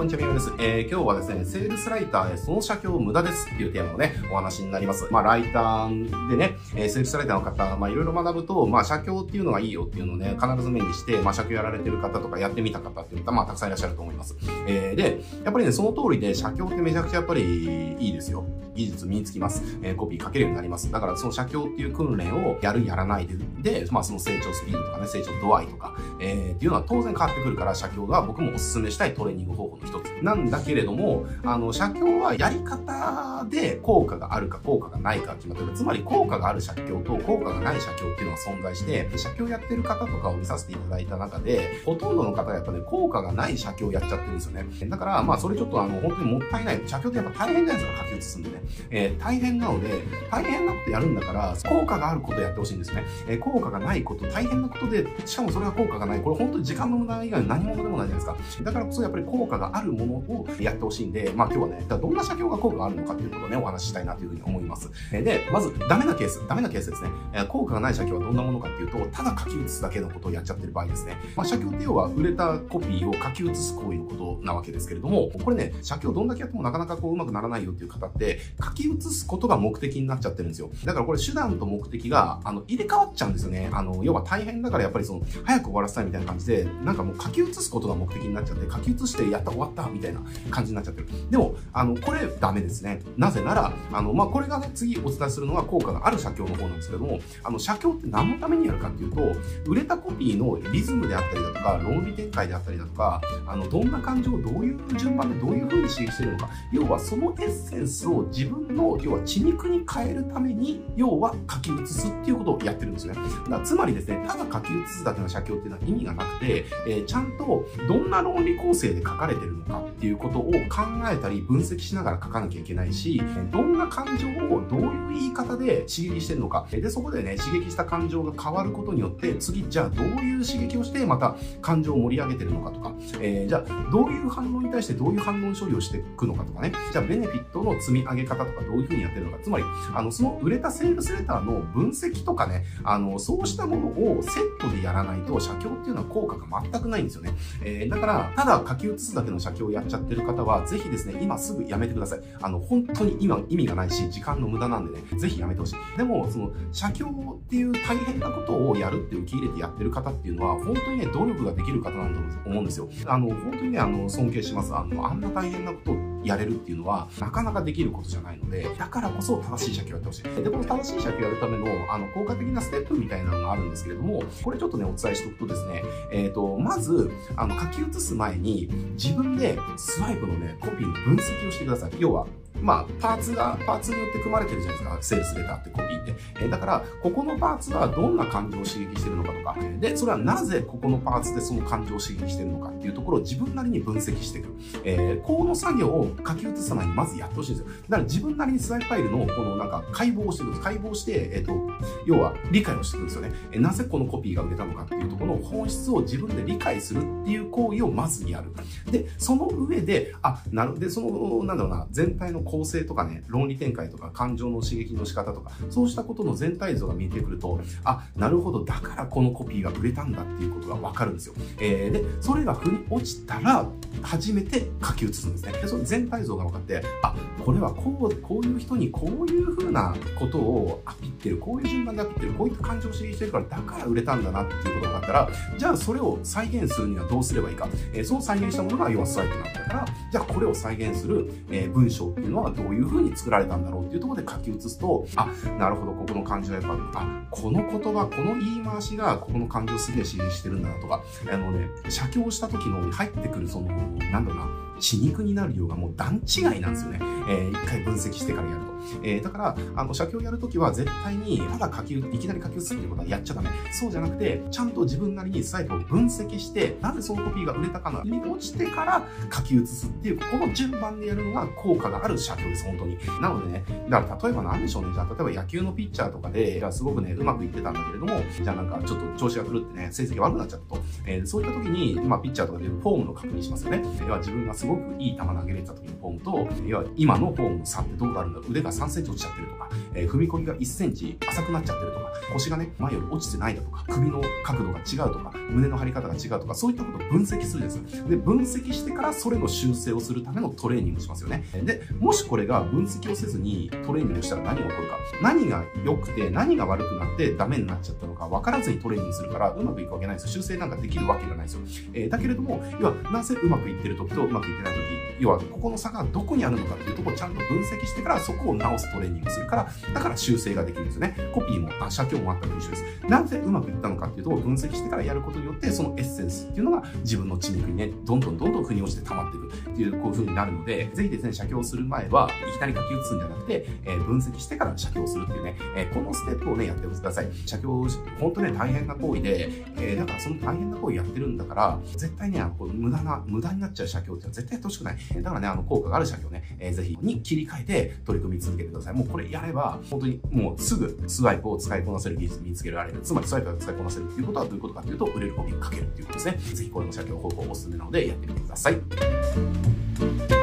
こんにちは、みよです。えー、今日はですね、セールスライターでその写経無駄ですっていうテーマのね、お話になります。まあ、ライターでね、えー、セールスライターの方、まあ、いろいろ学ぶと、まあ、写経っていうのがいいよっていうのをね、必ず目にして、まあ、写経やられてる方とかやってみた方っていうのが、まあ、たくさんいらっしゃると思います。えー、で、やっぱりね、その通りで、写経ってめちゃくちゃやっぱりいいですよ。技術身につきます。えー、コピー書けるようになります。だから、その写経っていう訓練をやる、やらないで、で、まあ、その成長スピードとかね、成長度合いとか、えー、っていうのは当然変わってくるから、写経が僕もお勧めしたいトレーニング方法の一つ。なんだけれども、あの、写経はやり方で効果があるか効果がないか決まってる。つまり効果がある写経と効果がない写経っていうのが存在して、写経やってる方とかを見させていただいた中で、ほとんどの方がやっぱね、効果がない写経をやっちゃってるんですよね。だから、まあ、それちょっとあの、本当にもったいない。写経ってやっぱ大変じゃないですか、書き写すんでね。えー、大変なので、大変なことやるんだから、効果があることやってほしいんですね。えー、効果がないこと、大変なことで、しかもそれが効果がない。これ本当に時間の無駄以外何者でもないじゃないですか。だからこそやっぱり効果があるるものをやってほしいんで、まあ今日はね、どんな写経が効果があるのかっていうことをね、お話ししたいなというふうに思います。で、まず、ダメなケース、ダメなケースですね。効果がない写経はどんなものかっていうと、ただ書き写すだけのことをやっちゃってる場合ですね。まあ写経って要は売れたコピーを書き写す行為のことなわけですけれども、これね、写経どんだけやってもなかなかこううまくならないよっていう方って、書き写すことが目的になっちゃってるんですよ。だからこれ手段と目的が、あの、入れ替わっちゃうんですよね。あの、要は大変だからやっぱりその、早く終わらせたいみたいな感じで、なんかもう書き写すことが目的になっちゃって、書き写してやった終わったみたいな感じになっちゃってる。でも、あの、これダメですね。なぜなら、あの、まあ、これがね、次お伝えするのは効果がある写経の方なんですけども、あの、写経って何のためにやるかっていうと、売れたコピーのリズムであったりだとか、論理展開であったりだとか、あの、どんな感情をどういう順番でどういう風に刺激してるのか、要はそのエッセンスを自分の、要は血肉に変えるために、要は書き写すっていうことをやってるんですよね。だからつまりですね、ただ書き写すだけの写経っていうのは意味がなくて、えー、ちゃんとどんな論理構成で書かれてるのかっていうことを考えたり分析しながら書かなきゃいけないし、どんな感情をどういう言い方で刺激してるのか。で、そこでね、刺激した感情が変わることによって、次、じゃあどういう刺激をしてまた感情を盛り上げてるのかとか、えー、じゃあどういう反応に対してどういう反応処理をしていくのかとかね、じゃあベネフィットの積み上げ方とかどういうふうにやってるのか、つまり、あの、その売れたセールスレターの分析とかね、あの、そうしたものをセットでやらないと、写経っていうのは効果が全くないんですよね。えー、だから、ただ書き写すだけの写先をやっちゃってる方は、ぜひですね、今すぐやめてください。あの、本当に今意味がないし、時間の無駄なんでね、ぜひやめてほしい。でも、その、写経っていう大変なことをやるって受け入れてやってる方っていうのは、本当にね、努力ができる方なんだと思うんですよ。あの、本当にね、あの、尊敬します。あの、あんな大変なことをやれるっていうのは、なかなかできることじゃないので、だからこそ正しい写経をやってほしい。で、この正しい写経をやるための、あの、効果的なステップみたいなのがあるんですけれども、これちょっとね、お伝えしておくとですね、えっ、ー、と、まず、あの、書き写す前に、自分でスワイプのね、コピーの分析をしてください。要は、まあ、パーツが、パーツによって組まれてるじゃないですか。セールスレターってコピーって。え、だから、ここのパーツはどんな感情を刺激してるのかとか、で、それはなぜここのパーツでその感情を刺激してるのかっていうところを自分なりに分析していく。えー、この作業を書き写さないにまずやってほしいんですよ。だから自分なりにスライドファイルのこのなんか解剖をしていくんです。解剖して、えっ、ー、と、要は理解をしていくんですよね。えー、なぜこのコピーが売れたのかっていうところの本質を自分で理解するっていう行為をまずやる。で、その上で、あ、なるで、その、なんだろうな、全体の構成とかね、論理展開とか感情の刺激の仕方とか、そうしたことの全体像が見えてくると、あ、なるほど、だからこのコピーが売れたんだっていうことがわかるんですよ。えー、で、それが腑に落ちたら、初めて書き写すんですね。で、その全体像が分かって、あ、これはこう、こういう人にこういう風なことをアピってる、こういう順番でアピってる、こういった感情を刺激してるから、だから売れたんだなっていうことが分かったら、じゃあそれを再現するにはどうすればいいか。えー、そう再現したものが要はスワイプなんだから、じゃあこれを再現する、えー、文章っていうのはどういう風に作られたんだろうっていうところで書き写すと、あ、なるほど、ここの漢字はやっぱ、あ、この言葉、この言い回しがここの漢字をすげえ支援してるんだなとか、あのね、写経した時の入ってくるその、なんだろうな、血肉になる量がもう段違いなんですよね。えー、一回分析してからやると。えー、だから、あの、写経やるときは絶対に、ただ書き、いきなり書き写すっていうことはやっちゃダメ。そうじゃなくて、ちゃんと自分なりにサイトを分析して、なぜそのコピーが売れたかなに落ちてから書き写すっていう、この順番でやるのが効果がある写経です、本当に。なのでね、だから例えば何でしょうね、じゃあ例えば野球のピッチャーとかで、じゃあすごくね、うまくいってたんだけれども、じゃあなんかちょっと調子が狂ってね、成績悪くなっちゃったと。えー、そういった時に、まあピッチャーとかでフォームの確認しますよね。要は自分がすごくいい球投げれた時のフォームと、要は今のフォームの差ってどうなるんだろう腕が3センチ落ちちゃってるとか、えー、踏み込みが1センチ浅くなっちゃってるとか、腰がね、前より落ちてないだとか、首の角度が違うとか、胸の張り方が違うとか、そういったことを分析するんです。で、分析してからそれの修正をするためのトレーニングしますよね。で、もしこれが分析をせずにトレーニングしたら何が起こるか。何が良くて、何が悪くなってダメになっちゃったのか分からずにトレーニングするからうまくいくわけないですよ。修正なんかできるわけがないですよ。えー、だけれども、要は、なぜうまくいってる時とうまくいってない時、要は、ここの差がどこにあるのかっていうところをちゃんと分析してから、そこを直すトレーニングするから、だから修正ができるんですよね。コピーも、あ、写経もあったと一緒です。なぜうまくいったのかっていうとこを分析してからやることによって、そのエッセンスっていうのが自分の血肉にね、どんどんどんどん腑に落ちて溜まっていくっていう、こういう風になるので、ぜひですね、写経する前は、いきなり書き写すんじゃなくて、えー、分析してから写経するっていうね、えー、このステップをね、やってください。写経、本当ね、大変な行為で、えー、だからその大変な行為やってるんだから、絶対ね、こう無駄な、無駄になっちゃう写経っていうのは絶対やってほしくない。だからね、あの、効果がある車両ね、えー、ぜひに切り替えて取り組み続けてください。もうこれやれば、本当にもうすぐスワイプを使いこなせる技術見つけられる。つまりスワイプを使いこなせるっていうことはどういうことかというと、売れるコピーかけるっていうことですね。ぜひこれも車両方法おすすめなのでやってみてください。